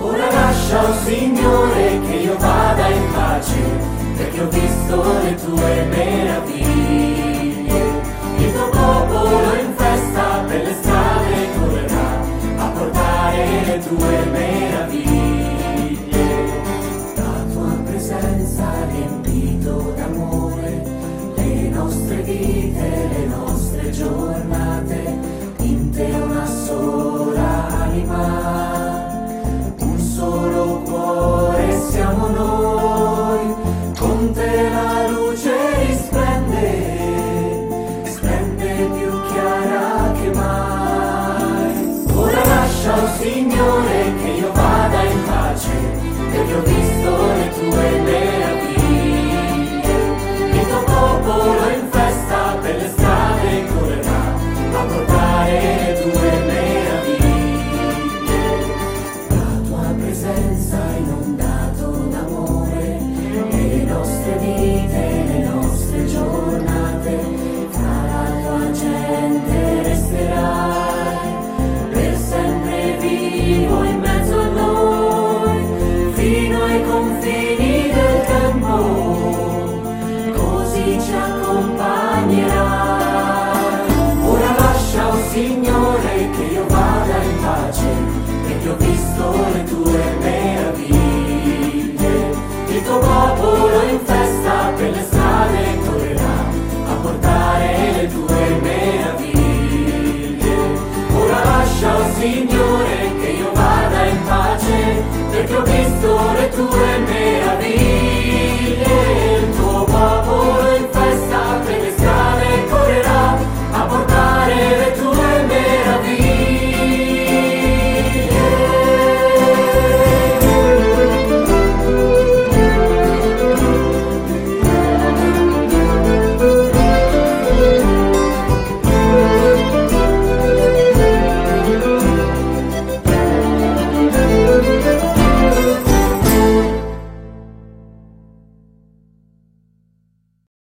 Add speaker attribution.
Speaker 1: Ora lascia, Signore, che io vada in pace, perché ho visto le tue meraviglie. Il tuo popolo in festa per le strade correrà a portare le tue meraviglie. La tua presenza riempito d'amore le nostre vite, le nostre giornate, Señor. ai confini del tempo, così ci accompagnerà. Ora lascia, o Signore, che io vada in pace, perché ho visto le tue meraviglie. Il tuo popolo in festa per le strade correrà a portare le tue meraviglie. Ora lascia, o oh Signore,